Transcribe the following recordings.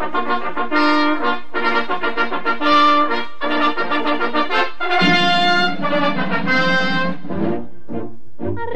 Thank you.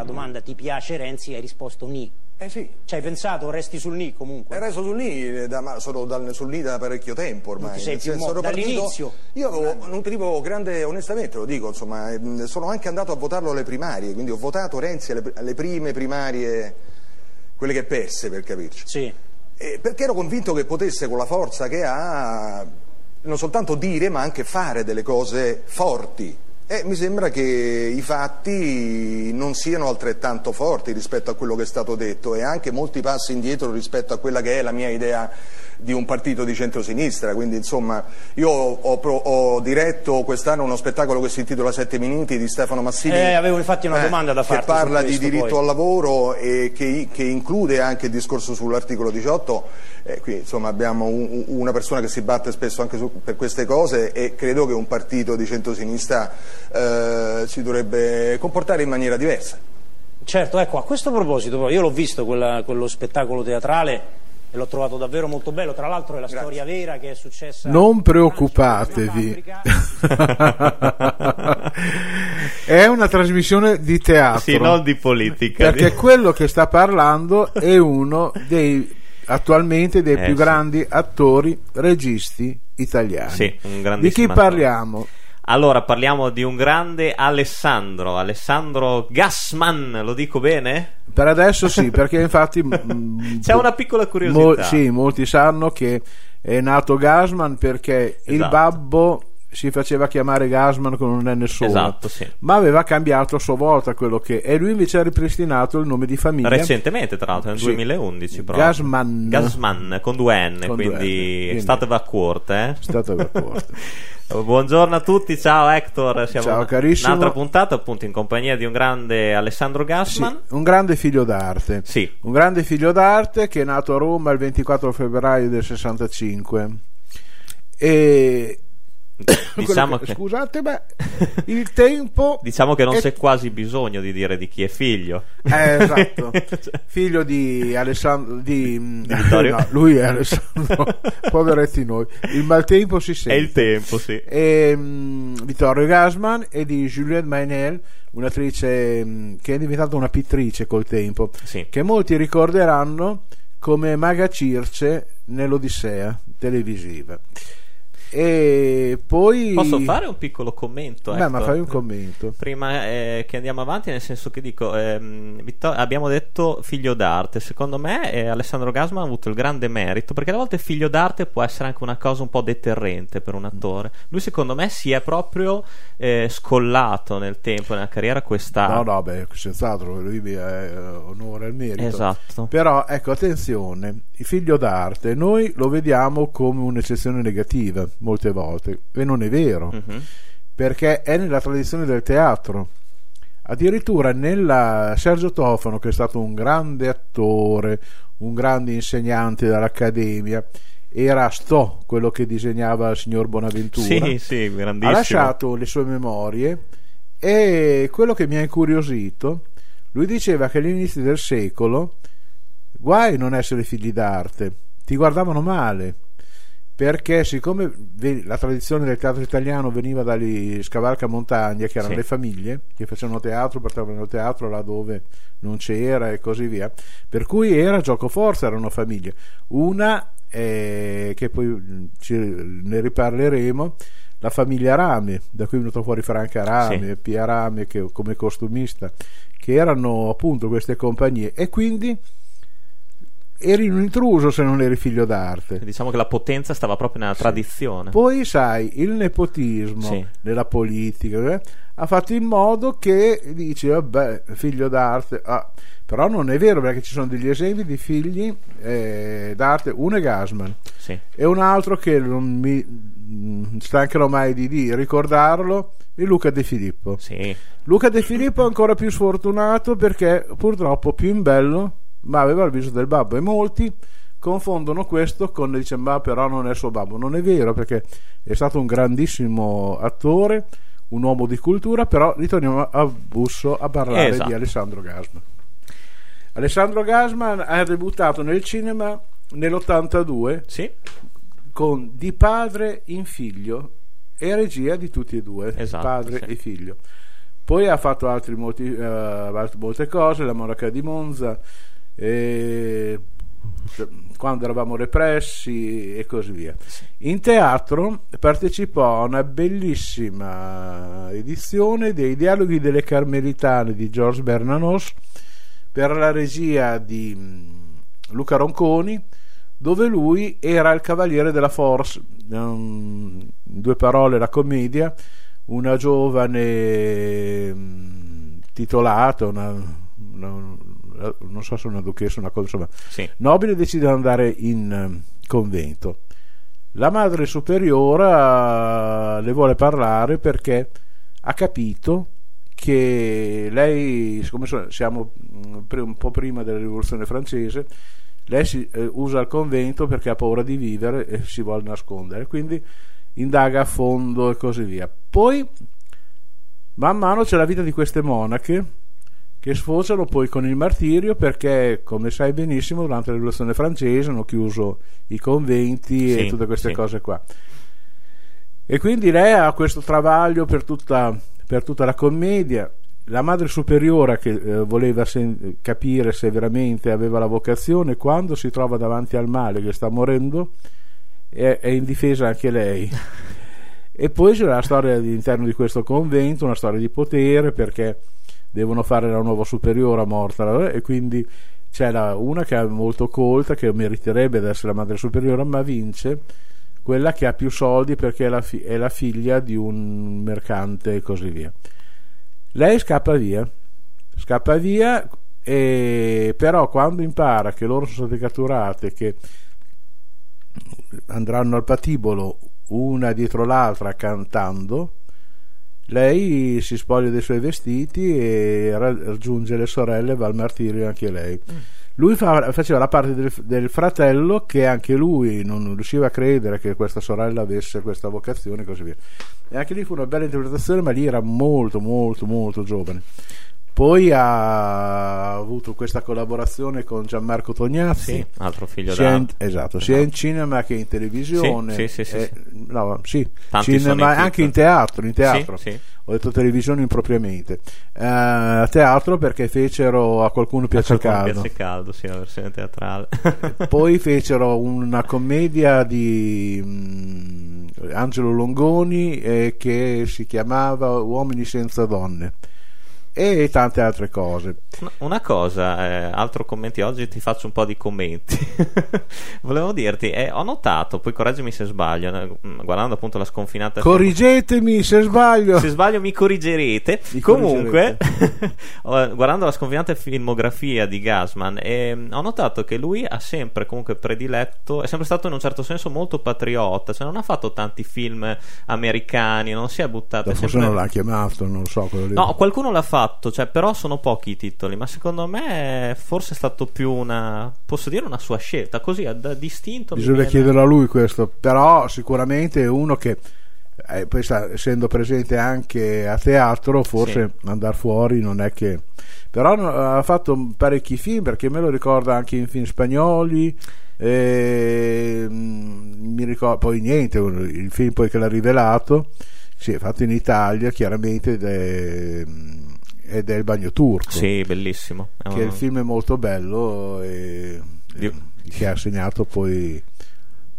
alla domanda ti piace Renzi hai risposto ni. Eh sì. Ci hai pensato resti sul ni comunque? E resto sul ni, da, ma sono dal, sul ni da parecchio tempo ormai. Ti sei più senso, mo- dall'inizio? Io avevo, nutrivo grande, onestamente lo dico, insomma, ehm, sono anche andato a votarlo alle primarie, quindi ho votato Renzi alle, alle prime primarie, quelle che perse per capirci. Sì. Eh, perché ero convinto che potesse con la forza che ha non soltanto dire ma anche fare delle cose forti. E mi sembra che i fatti non siano altrettanto forti rispetto a quello che è stato detto e anche molti passi indietro rispetto a quella che è la mia idea di un partito di centrosinistra. Quindi insomma io ho, pro- ho diretto quest'anno uno spettacolo che si intitola Sette minuti di Stefano Massini. Eh, avevo infatti una domanda da farti Che parla di diritto poi. al lavoro e che, che include anche il discorso sull'articolo 18. Eh, qui insomma abbiamo un- una persona che si batte spesso anche su- per queste cose e credo che un partito di centrosinistra eh, si dovrebbe comportare in maniera diversa. Certo, ecco, a questo proposito, io l'ho visto quella- quello spettacolo teatrale e l'ho trovato davvero molto bello. Tra l'altro è la Grazie. storia vera che è successa. Non preoccupatevi. È una trasmissione di teatro. Sì, non di politica. Perché di- quello che sta parlando è uno dei attualmente dei Eh, più sì. grandi attori registi italiani. Sì, un di chi attore. parliamo? Allora, parliamo di un grande Alessandro, Alessandro Gassman, lo dico bene? Per adesso sì, perché infatti mm, C'è una piccola curiosità. Mo- sì, molti sanno che è nato Gasman perché il Esatto. babbo si faceva chiamare Gasman con un N solo, Esatto, sì. ma aveva cambiato a sua volta quello che e lui invece ha ripristinato il nome di famiglia. Recentemente, tra l'altro, nel Sì. 2011 proprio. Gasman. Gasman, con due N, Con due quindi, N, quindi- state accorte, eh? State d'accordo. Buongiorno a tutti, ciao Hector, siamo Ciao, carissimo. un'altra puntata appunto in compagnia di un grande Alessandro Sì, Gassman. un grande figlio d'arte. Sì. Un grande figlio d'arte che è nato a Roma il 24 febbraio del 65. E Diciamo che- che, scusate, ma il tempo diciamo che non è- c'è quasi bisogno di dire di chi è figlio. Eh, esatto. figlio di Alessandro di, Vittorio? no, lui è Alessandro poveretti noi il maltempo si È sente il tempo, sì. e, mm, Vittorio Gasman e di Juliette Mainel un'attrice mm, che è diventata una pittrice col tempo Sì. che molti ricorderanno come Maga Circe nell'Odissea televisiva e poi Posso fare un piccolo commento? Beh, ma Hector? fai un commento Prima eh, che andiamo avanti, nel senso che dico, ehm, Vittor- abbiamo detto figlio d'arte. Secondo me eh, Alessandro Gasman ha avuto il grande merito, perché a volte figlio d'arte può essere anche una cosa un po' deterrente per un attore. Lui, secondo me, si è proprio eh, scollato nel tempo, nella carriera questa. no no beh senz'altro lui è eh, onore al merito Esatto. Però ecco, attenzione, il figlio d'arte noi lo vediamo come un'eccezione negativa molte volte e non è vero, Mhm. perché è nella tradizione del teatro. Addirittura nella Sergio Tofano, che è stato un grande attore, un grande insegnante dall'Accademia, era Sto, quello che disegnava il signor Bonaventura Sì, sì, ha lasciato le sue memorie e quello che mi ha incuriosito, lui diceva che all'inizio del secolo guai non essere figli d'arte, ti guardavano male, perché siccome la tradizione del teatro italiano veniva dagli scavalcamontagne, che erano Sì. le famiglie che facevano teatro, portavano il teatro là dove non c'era e così via, per cui era gioco forza, erano famiglie. Una eh, che poi mh, ci- ne riparleremo, la famiglia Rame, da cui è venuto fuori Franca Rame, Sì. Pia Rame che, come costumista, che erano appunto queste compagnie e quindi eri un intruso se non eri figlio d'arte. Diciamo che la potenza stava proprio nella tradizione. Poi, sai, il nepotismo Sì. nella politica eh, ha fatto in modo che dici, vabbè, figlio d'arte. ah. Però non è vero perché ci sono degli esempi di figli eh, d'arte. Uno è Gasman Sì. e un altro che non mi mm, stancherò mai di, di ricordarlo è Luca De Filippo. Sì. Luca De Filippo è ancora più sfortunato perché purtroppo più in bello, ma aveva il viso del babbo e molti confondono questo con dice ma però non è suo babbo. Non è vero perché è stato un grandissimo attore, un uomo di cultura, però ritorniamo a Busso a parlare Esatto. di Alessandro Gasman. Alessandro Gasman ha debuttato nel cinema nell'82 Sì. con Di padre in figlio e regia di tutti e due, Esatto, padre sì. e figlio. Poi ha fatto altri molti, alt- molte cose, la monaca di Monza, eh, quando eravamo repressi e così via. In teatro partecipò a una bellissima edizione dei dialoghi delle Carmelitane di Georges Bernanos per la regia di mm, Luca Ronconi dove lui era il cavaliere della Force. Um, in due parole la commedia. Una giovane mm, titolata una, una- non so se una duchessa una cosa insomma Sì. nobile decide di andare in eh, convento la madre superiora eh, le vuole parlare perché ha capito che lei, siccome siamo mm, un po' prima della rivoluzione francese, lei si, eh, usa il convento perché ha paura di vivere e si vuole nascondere, quindi indaga a fondo e così via. Poi, man mano, c'è la vita di queste monache che sfociano poi con il martirio perché, come sai benissimo, durante la rivoluzione francese hanno chiuso i conventi e Sì, tutte queste sì. cose qua. E quindi lei ha questo travaglio per tutta, per tutta la commedia. La madre superiora che eh, voleva sen- capire se veramente aveva la vocazione, quando si trova davanti al male che sta morendo, è, è in difesa anche lei. E poi c'è la storia all'interno di questo convento, una storia di potere perché devono fare la nuova superiora morta e quindi c'è la- una che è molto colta, che meriterebbe di essere la madre superiora, ma vince quella che ha più soldi perché è la, fi- è la figlia di un mercante e così via. Lei scappa via, scappa via, e però quando impara che loro sono state catturate, che andranno al patibolo una dietro l'altra cantando, lei si spoglia dei suoi vestiti e ra- raggiunge le sorelle e va al martirio anche lei. Lui fa- faceva la parte del, del fratello che anche lui non riusciva a credere che questa sorella avesse questa vocazione e così via. E anche lì fu una bella interpretazione, ma lì era molto, molto, molto giovane. Poi ha avuto questa collaborazione con Gianmarco Tognazzi. Sì, altro figlio Sia in, esatto, sia in cinema che in televisione. Sì, sì, sì, sì, Eh, no, sì, Tanti sono cinema, i titoli. anche in teatro, in teatro. Sì, sì. Ho detto televisione impropriamente. A teatro perché fecero a qualcuno piace il Qualcuno caldo. piace caldo, sì, la versione teatrale. Poi fecero una commedia di mm, Angelo Longoni eh, che si chiamava Uomini senza donne e tante altre cose. Una- cosa, eh, altro commenti oggi ti faccio un po' di commenti. Volevo dirti, eh, ho notato, poi correggimi se sbaglio, eh, guardando appunto la sconfinata Corrigetemi se sbaglio. se sbaglio mi corrigerete. Mi Comunque, ho- guardando la sconfinata filmografia di Gasman, ehm, ho notato che lui ha sempre comunque prediletto, è sempre stato in un certo senso molto patriota, cioè non ha fatto tanti film americani, non si è buttato... Forse sempre- non l'ha chiamato, non so. quello lì. No, qualcuno l'ha fatto, cioè, però sono pochi i titoli, ma secondo me forse è stato più una, posso dire una sua scelta, così da distinto. Bisogna viene- chiederlo a lui questo, però sicuramente è uno che eh, sa, essendo presente anche a teatro, forse andare fuori non è che... Però ha fatto parecchi film perché me lo ricorda anche in film spagnoli. e, mm, mi ricordo poi niente, il film poi che l'ha rivelato si è fatto in Italia chiaramente è, ed è il bagno turco Sì, bellissimo. Che un- il film è molto bello e, e che ha segnato poi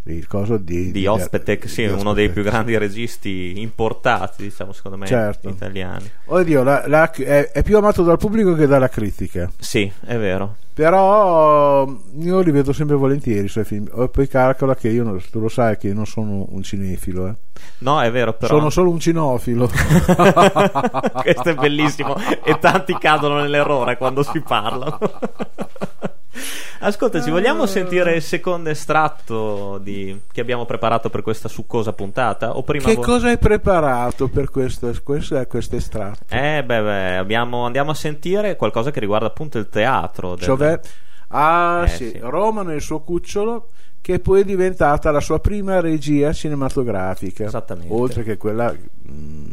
il coso di, di Ospetek, sì, di uno dei Ospetek, più grandi registi importati, diciamo, secondo me, Certo. italiani. Oddio, la- la- è, è più amato dal pubblico che dalla critica. Sì, è vero. Però io li vedo sempre volentieri i suoi film. Poi calcola che io, tu lo sai che io non sono un cinefilo, eh. No, è vero, però. sono solo un cinofilo. Questo è bellissimo. e tanti cadono nell'errore quando si parla. Ascolta, ci vogliamo sentire il secondo estratto di- che abbiamo preparato per questa succosa puntata? O prima che vo- cosa hai preparato per questo, questo, questo estratto? Eh, beh, beh, abbiamo- andiamo a sentire qualcosa che riguarda appunto il teatro. del- Cioè, ah Eh, sì, sì. Roma nel suo cucciolo, che poi è diventata la sua prima regia cinematografica, Esattamente. oltre che quella mm,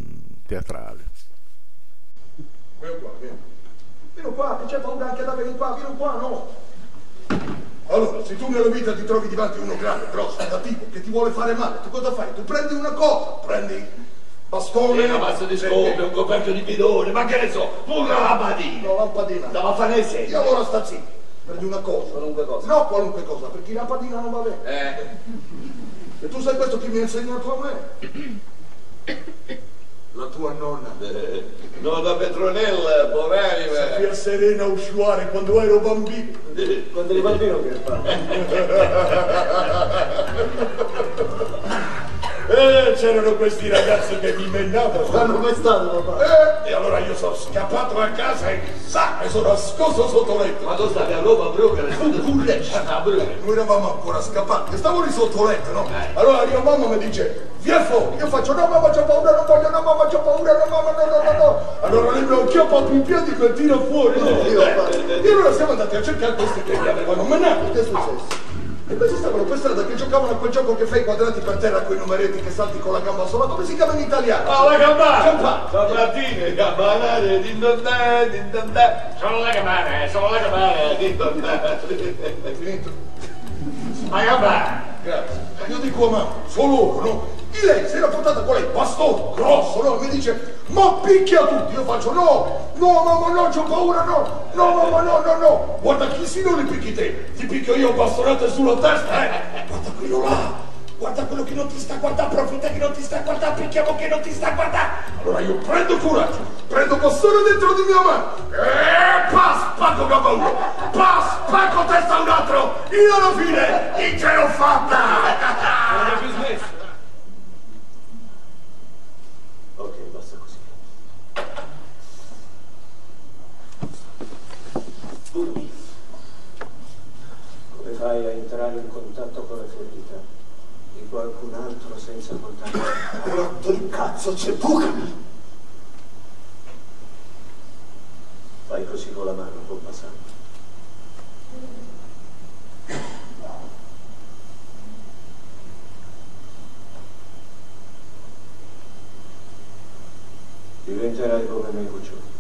teatrale. Vieni qua, vieni. Vieni qua, che c'è paura anche da venire qua, vieni qua, no. Allora, se tu nella vita ti trovi davanti a uno grande, grosso, cattivo, che ti vuole fare male, tu cosa fai? Tu prendi una cosa, prendi bastone... Una mazza di scope, un coperchio di bidone, ma che ne so, una lampadina. No, lampadina. Da ma fare sei. E allora sta zitto. Prendi una cosa. Qualunque cosa. No, qualunque cosa, perché la lampadina non va bene. Eh, E tu sai questo che mi ha insegnato a me? La tua nonna. eh, nonna Petronella, poverina. Via Serena a usciare quando ero bambino. Quando eri bambino che fa? Eh, c'erano questi ragazzi che mi mennavano. Quando mai stato papà? Eh, e allora io sono scappato a casa e sa, e sono nascosto sotto letto. Ma tu stavi a Roma a Bruckner? Cullecci. A Bruckner. Noi eravamo ancora scappati, stavo lì sotto letto, no? Allora mia mamma mi dice, via fuori. Io faccio, no mamma c'ho paura, non voglio, no mamma c'ho paura, no mamma, no, no, no, no. Allora lei mi ha chiappato in piedi e tira fuori. No? Io, Eh, E allora siamo andati a cercare questi che mi avevano menato. Che è successo? E questi stavano per strada che giocavano a quel gioco che fai i quadrati per terra con i numeretti che salti con la gamba sola. Come si chiama in italiano? Oh, la campana! Campana. Stamattina, campanare, din don dan, din don dan. Sono la campana, sono la campana, din don dan. È finito. La campana. Grazie. Io dico a mamma, solo loro, E lei si era portata con lei, bastone, grosso, no? Mi dice, ma picchia tutti. Io faccio, no, no mamma, no, c'ho paura, no. No mamma, no, no, no. Guarda chi si non li picchi te. Ti picchio io bastonate sulla testa, eh. Guarda quello là. Guarda quello che non ti sta guardando, proprio te che non ti sta guardando, picchiamo che non ti sta guardando. Allora io prendo coraggio, prendo bastone dentro di mia mano. E pa, spacco gamba uno. Pa, spacco testa a un altro. Io alla fine, ce l'ho fatta. Non hai più smesso. Burmi, come fai a entrare in contatto con la ferita di qualcun altro senza contatto? Rotto il cazzo, c'è buca. Fai così con la mano, col passante. Diventerai come me, cucciolo.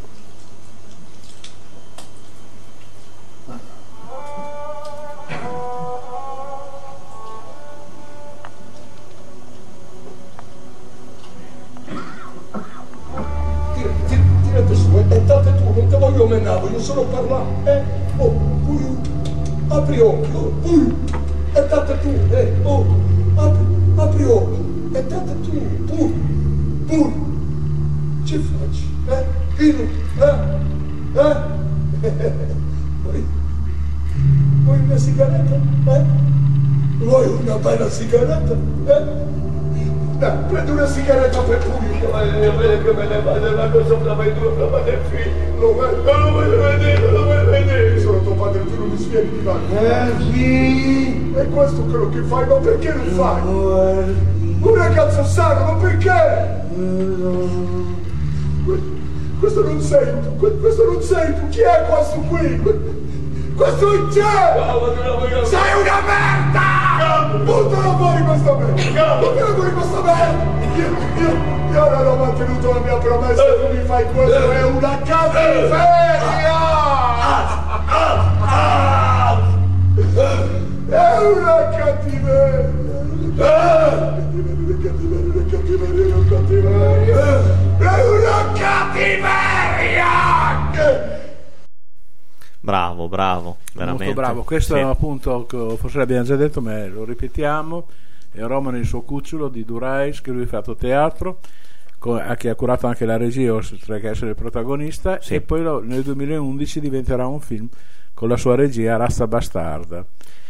Una sigaretta, eh? Dai, prendi una sigaretta per pulire. Io vedo che me ne va della cosa sopra me me ne figlio. Lo vedo. Non lo voglio vedere, non lo voglio vedere. Sono tuo padre, tu non mi svieni di mano. Perché? E questo è quello che fai, ma perché lo fai? Guardi. Un ragazzo sano, ma perché? Que- Questo non sei tu, que- questo non sei tu, chi è questo qui? Que- Questo è! No, ma voglio Sei una merda! Buttala fuori questa merda! Buttala fuori questa merda! Io, io, io non ho mantenuto la mia promessa, tu mi fai questo, è una cattiveria! È una cattiveria! Una cattiveria, una cattiveria, una cattiveria! È una cattiveria! Bravo, bravo, veramente. Molto bravo. Questo Sì. è appunto, forse l'abbiamo già detto, ma lo ripetiamo. È Roma nel suo cucciolo di Durais, che lui ha fatto teatro, che ha curato anche la regia, oltre che essere il protagonista. Sì. E poi lo- nel 2011 diventerà un film con la sua regia Razza Bastarda.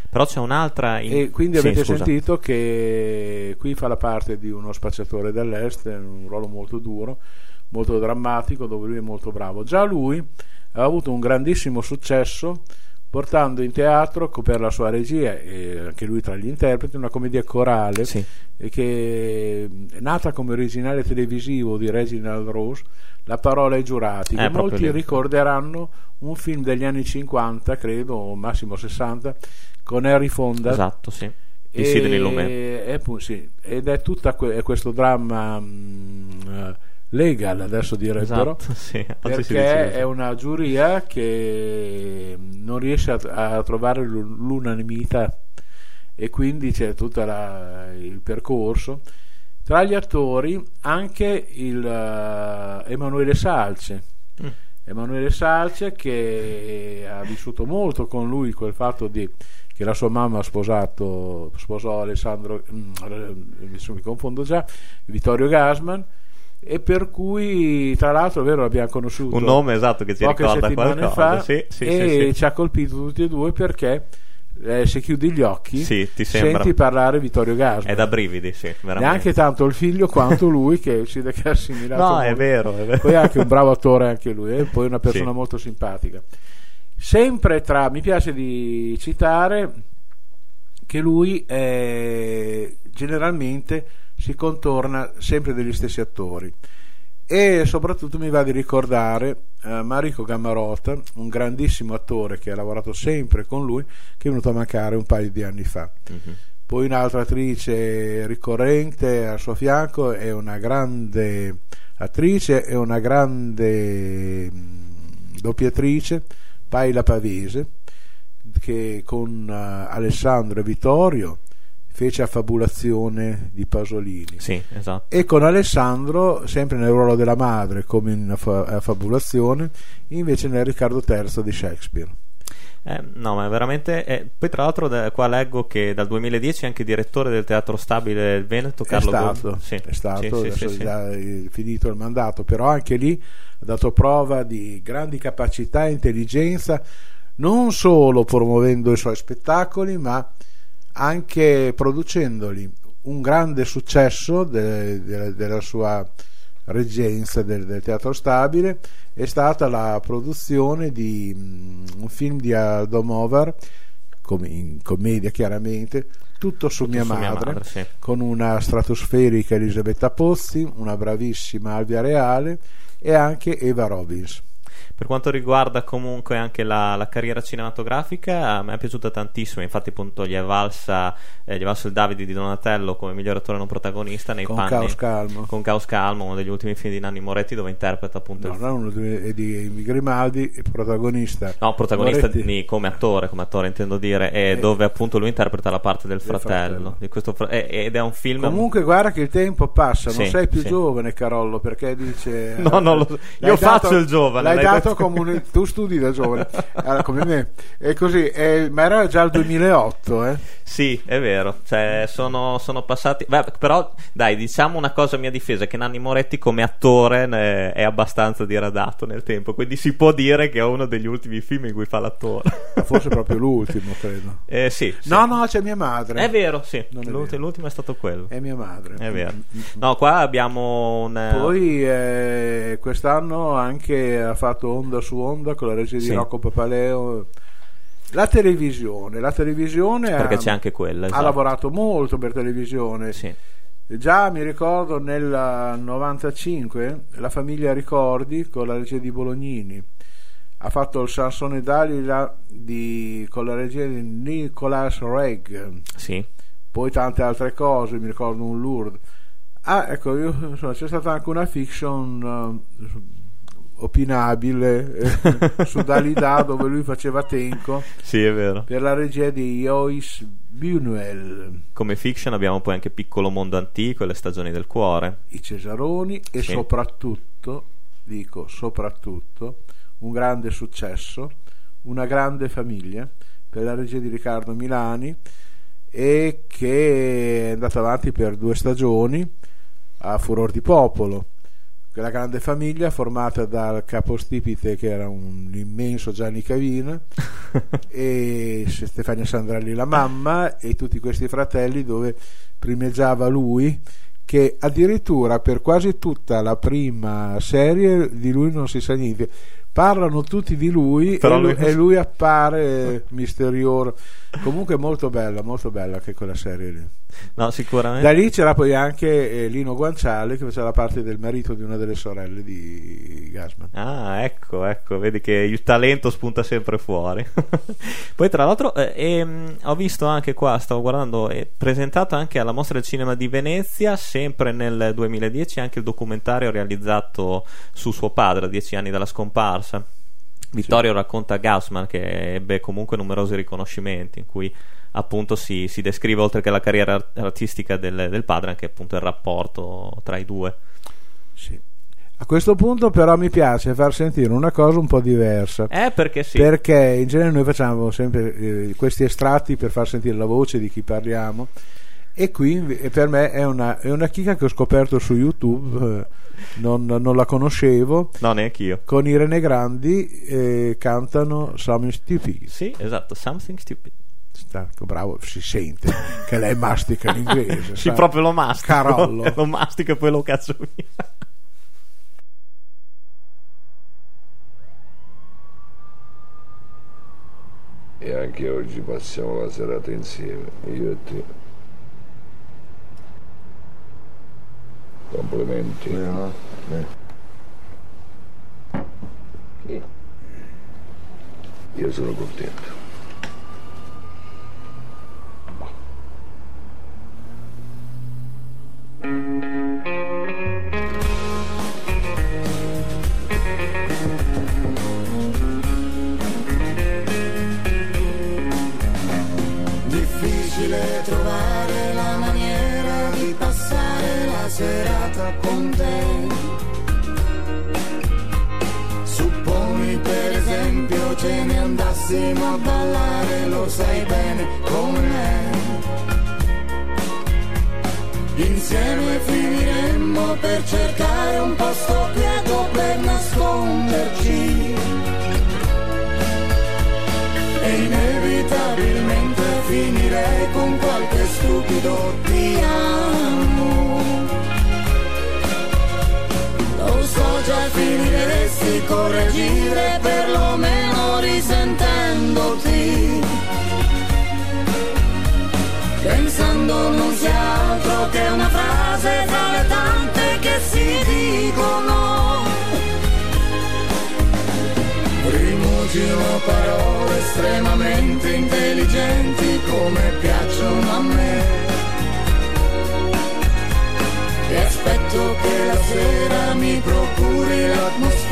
Però c'è un'altra. In... E quindi Sì, avete scusa. sentito che qui fa la parte di uno spacciatore dell'est, un ruolo molto duro, molto drammatico, dove lui è molto bravo. Già lui ha avuto un grandissimo successo portando in teatro per la sua regia e anche lui tra gli interpreti una commedia corale Sì. che è nata come originale televisivo di Reginald Rose La parola ai giurati Eh, molti lì. ricorderanno un film degli anni 50 credo o massimo 60 con Harry Fonda Esatto, sì. Di Sidney Lumet. ed è tutto questo dramma mm, eh, legal adesso direbbero Esatto, sì. Perché è una giuria che non riesce a, a trovare l'u- l'unanimità e quindi c'è tutto il percorso tra gli attori anche il eh, Emanuele Salce Mm. Emanuele Salce che ha vissuto molto con lui quel fatto di che la sua mamma ha sposato sposò Alessandro mm, adesso mi confondo già Vittorio Gasman e per cui tra l'altro è vero l'abbiamo conosciuto Un nome esatto che ci ricorda qualcosa. fa Sì, sì, e sì, ci ha colpito tutti e due perché eh, se chiudi gli occhi senti parlare Vittorio Gasman È da brividi, sì, veramente. neanche tanto il figlio quanto lui che si ha assimilato No, è molto. vero, è vero. poi è anche un bravo attore anche lui e poi una persona molto simpatica sempre tra mi piace di citare che lui eh, generalmente si contorna sempre degli stessi attori e soprattutto mi va di ricordare eh, Marico Gammarotta, un grandissimo attore che ha lavorato sempre con lui, che è venuto a mancare un paio di anni fa. Mhm. Poi un'altra attrice ricorrente al suo fianco è una grande attrice e una grande mh, doppiatrice, Paila Pavese, che con eh, Alessandro e Vittorio fece affabulazione di Pasolini. Sì, esatto. E con Alessandro, sempre nel ruolo della madre, come in Affa- Affabulazione, invece nel Riccardo III di Shakespeare. Eh, no, ma veramente. eh, poi, tra l'altro, da- qua leggo che dal 2010 è anche direttore del Teatro Stabile del Veneto, Carlo è stato. Sì, è stato sì, sì, è finito il mandato, però anche lì ha dato prova di grandi capacità e intelligenza, non solo promuovendo i suoi spettacoli, ma anche producendoli. Un grande successo de- de- della sua reggenza del, del Teatro Stabile è stata la produzione di mm, un film di Aldomovar, come in commedia chiaramente, tutto su, mia, su mia madre, madre, sì. con una stratosferica Elisabetta Pozzi, una bravissima Alvia Reale e anche Eva Robbins. Per quanto riguarda comunque anche la, la carriera cinematografica, a me è piaciuta tantissimo. Infatti, appunto, gli è valsa, eh, gli è valso il Davide di Donatello come miglior attore non protagonista nei Con panni Caos Calmo. con Caos Calmo, uno degli ultimi film di Nanni Moretti, dove interpreta appunto No, il non uno di, di Grimaldi, protagonista. No, protagonista di- come attore, come attore intendo dire, e Eh. dove appunto lui interpreta la parte del fratello. fratello. di questo fra- ed è un film. Comunque guarda che il tempo passa, non Sì, sei più sì. giovane Carollo perché dice... No, non lo Io faccio il giovane, L'hai l'hai dato detto. come un... Tu studi da giovane, allora, come me. E così, eh, ma era già il 2008, eh? Sì, è vero. Cioè, sono, sono passati. Beh, però, dai, diciamo una cosa a mia difesa: che Nanni Moretti come attore ne- è abbastanza diradato nel tempo. Quindi si può dire che è uno degli ultimi film in cui fa l'attore. Forse proprio l'ultimo, credo. Eh, sì, sì. No, no, c'è mia madre. È vero, sì. È L'ultimo, vero. l'ultimo è stato quello. È mia madre. È vero. Mm, mm, mm. No, qua abbiamo un. eh, Poi eh, quest'anno anche ha fatto Onda su Onda con la regia di Sì. Rocco Papaleo. La televisione, la televisione Perché ha, c'è anche quella. ha esatto. lavorato molto per televisione. Sì. Già mi ricordo nel 95 la famiglia Ricordi con la regia di Bolognini ha fatto il Sansone Dalila di, con la regia di Nicolas Reg Sì. poi tante altre cose, mi ricordo un Lourdes. Ah, ecco, io, insomma, c'è stata anche una fiction eh, opinabile eh, su Dalida dove lui faceva Tenco Sì, è vero. per la regia di Joyce Buñuel, Come fiction abbiamo poi anche Piccolo Mondo Antico e Le Stagioni del Cuore. i Cesaroni e Sì. soprattutto, dico soprattutto, un grande successo, una grande famiglia per la regia di Riccardo Milani e che è andata avanti per due stagioni a furor di popolo quella grande famiglia formata dal capostipite che era un immenso Gianni Cavina e Stefania Sandralli la mamma e tutti questi fratelli dove primeggiava lui che addirittura per quasi tutta la prima serie di lui non si sa niente. Parlano tutti di lui e lui, e lui, appare misterioso. Comunque molto bella molto bella anche quella serie lì no sicuramente da lì c'era poi anche eh, Lino Guanciale che faceva parte del marito di una delle sorelle di Gasman ah ecco ecco vedi che il talento spunta sempre fuori poi tra l'altro eh, ehm, ho visto anche qua stavo guardando è presentato anche alla mostra del cinema di Venezia sempre nel 2010 anche il documentario realizzato su suo padre dieci anni dalla scomparsa. Vittorio sì. racconta Gaussman che ebbe comunque numerosi riconoscimenti in cui appunto si, si descrive oltre che la carriera artistica del, del, padre anche appunto il rapporto tra i due. Sì. A questo punto però mi piace far sentire una cosa un po' diversa. Eh, perché sì. Perché in genere noi facciamo sempre eh, questi estratti per far sentire la voce di chi parliamo e qui per me è una, è una chicca che ho scoperto su YouTube, eh, non, non, la conoscevo. No, neanche io. Con Irene Grandi eh, cantano Something Stupid. Sì, esatto, Something Stupid. Sta, bravo, si sente che lei mastica l'inglese. sì, proprio lo mastica. Carollo. lo mastica e poi lo cazzo via. E anche oggi passiamo la serata insieme, io e te. Complimenti. No? Io sono contento. Difficile trovare la maniera di passare la serata con te. Supponi per esempio ce ne andassimo a ballare, lo sai bene come me. Insieme finiremmo per cercare un posto quieto per nasconderci. E inevitabilmente finirei con qualche stupido ti amo. Lo so già finiresti con reagire perlomeno risentendoti. Pensando non sia altro che una frase tra le tante che si dicono. Rimuginano parole estremamente intelligenti come piacciono a me. E aspetto che la sera mi procuri l'atmosfera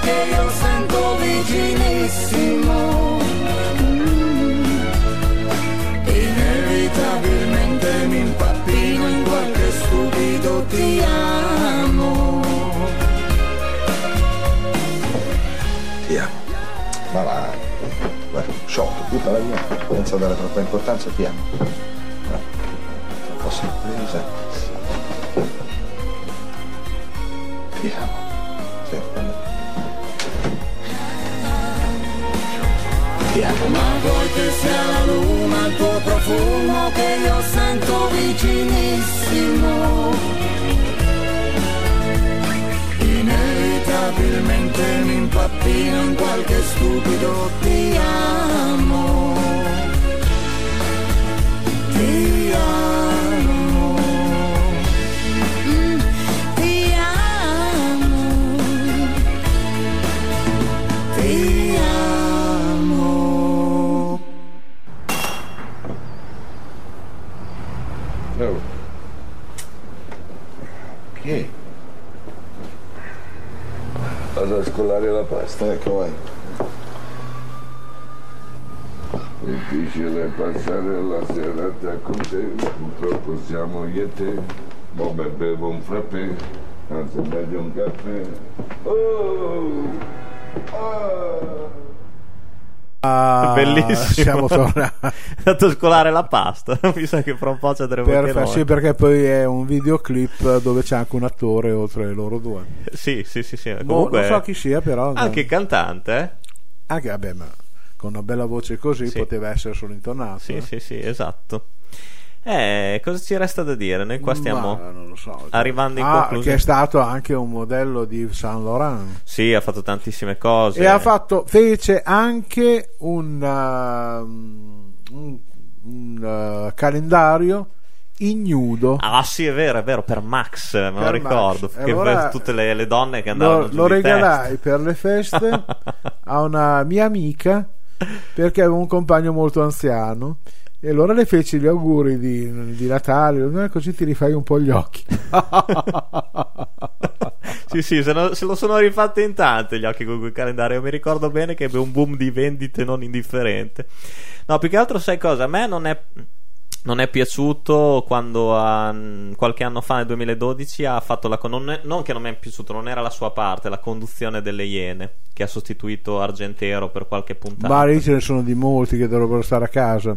che io sento vicinissimo? Mm. Inevitabilmente mi impappino in qualche stupido ti amo. Amo. Ma va. Sciolto, tutta la via. Senza dare troppa importanza, ti amo. Che sia la luna il tuo profumo che io sento vicinissimo? Inevitabilmente mi impappino in qualche stupido ti frappè, anzi meglio un caffè. Oh! Ah! Ah, Bellissimo. Siamo tornati. Andato a scolare la pasta. Mi sa che fra un po' ci andremo anche Perfetto, sì, perché poi è un videoclip dove c'è anche un attore oltre loro due. Sì, sì, sì, sì. Boh, Comunque, non so chi sia, però. anche cantante, eh? anche, vabbè, ma con una bella voce così Sì. poteva essere solo intonato. Sì, eh. sì, sì, esatto. Eh, cosa ci resta da dire? Noi qua stiamo Ma lo so. arrivando in Ah, conclusione. che è stato anche un modello di Saint Laurent. Sì, ha fatto tantissime cose. E ha fatto, fece anche un, uh, un, un, uh, calendario ignudo. Ah sì, è vero, è vero, per Max, me lo Per ricordo. Max. Che Allora, per tutte le, le donne che andavano Lo, giù lo regalai testa. per le feste a una mia amica perché avevo un compagno molto anziano. E allora le feci gli auguri di, di Natale, così ti rifai un po' gli occhi. sì, sì, se, no- se lo sono rifatte in tante gli occhi con quel calendario. Mi ricordo bene che ebbe un boom di vendite non indifferente. No, più che altro, sai cosa? A me non è. Non è piaciuto quando ah, qualche anno fa, nel 2012, ha fatto la. Non, è- non che non mi è piaciuto, non era la sua parte, la conduzione delle Iene, che ha sostituito Argentero per qualche puntata. Ma lì ce ne sono di molti che dovrebbero stare a casa.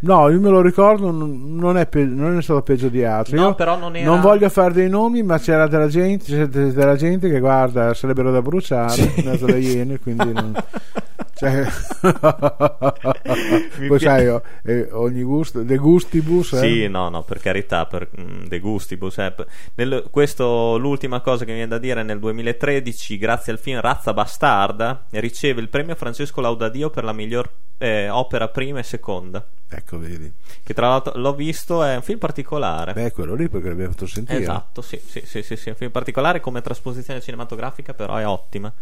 No, io me lo ricordo, non è, pe- non è stato peggio di altri. No, però non era- non voglio fare dei nomi, ma c'era della gente, c'era della gente che guarda, sarebbero da bruciare in mezzo alle iene, quindi non... cioè- Poi sai, oh, eh, ogni gusto, de gustibus, eh? Sì, no, no, per carità, per mm, De Gustibus. eh. Nel- questo, l'ultima cosa che mi viene da dire, nel 2013, grazie al film Razza Bastarda, riceve il premio Francesco Laudadio per la miglior eh, opera prima e seconda. Ecco, vedi. Che tra l'altro l'ho visto, è un film particolare. Beh, quello lì perché l'abbiamo fatto sentire. Esatto, sì, sì, sì, sì, sì, un film particolare come trasposizione cinematografica, però è ottima.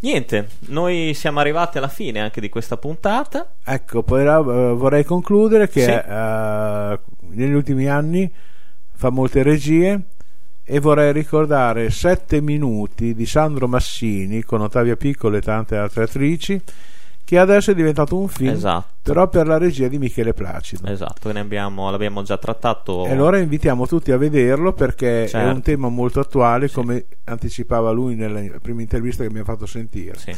Niente, noi siamo arrivati alla fine anche di questa puntata. Ecco, poi eh, vorrei concludere che Sì. eh, negli ultimi anni fa molte regie e vorrei ricordare Sette minuti di Sandro Massini con Ottavia Piccolo e tante altre attrici che adesso è diventato un film Esatto. però per la regia di Michele Placido. Esatto, ne abbiamo, l'abbiamo già trattato. E allora invitiamo tutti a vederlo perché è Certo. un tema molto attuale, Sì. come anticipava lui nella prima intervista che abbiamo fatto sentire. Sì.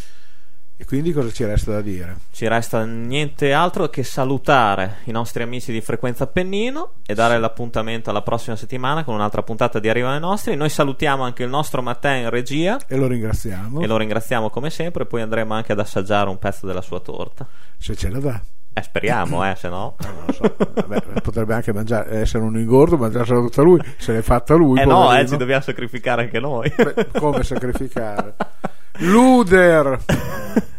E quindi cosa ci resta da dire? Ci resta niente altro che salutare i nostri amici di Frequenza Appennino e dare l'appuntamento alla prossima settimana con un'altra puntata di Arriva ai nostri. Noi salutiamo anche il nostro Matteo in regia E lo ringraziamo. e lo ringraziamo come sempre. Poi andremo anche ad assaggiare un pezzo della sua torta. Se ce la dà. Eh, speriamo, eh, se no. Non lo so. Vabbè, potrebbe anche mangiare, essere un ingordo, mangiarsela tutta lui. Se l'è fatta lui. Eh no, eh, poverino. ci dobbiamo sacrificare anche noi. Beh, come sacrificare? Luder!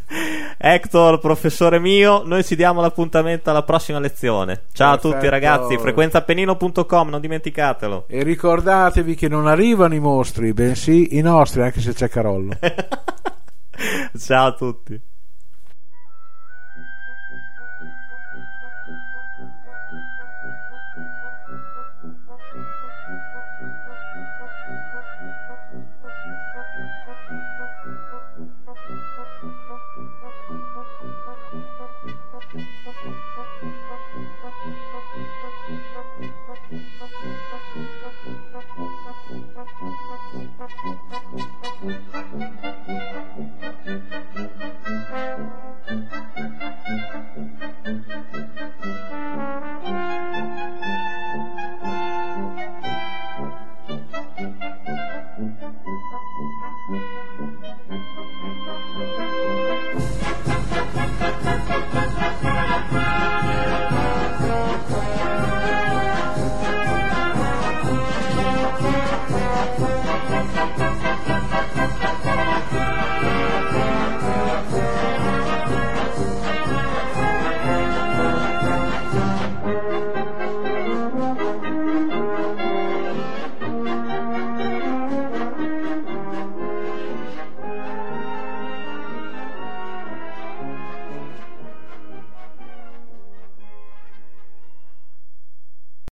Hector, professore mio, noi ci diamo l'appuntamento alla prossima lezione. Ciao a tutti Perfetto. ragazzi, frequenzaappennino.com, non dimenticatelo. E ricordatevi che non arrivano i mostri, bensì i nostri, anche se c'è Carollo. Ciao a tutti.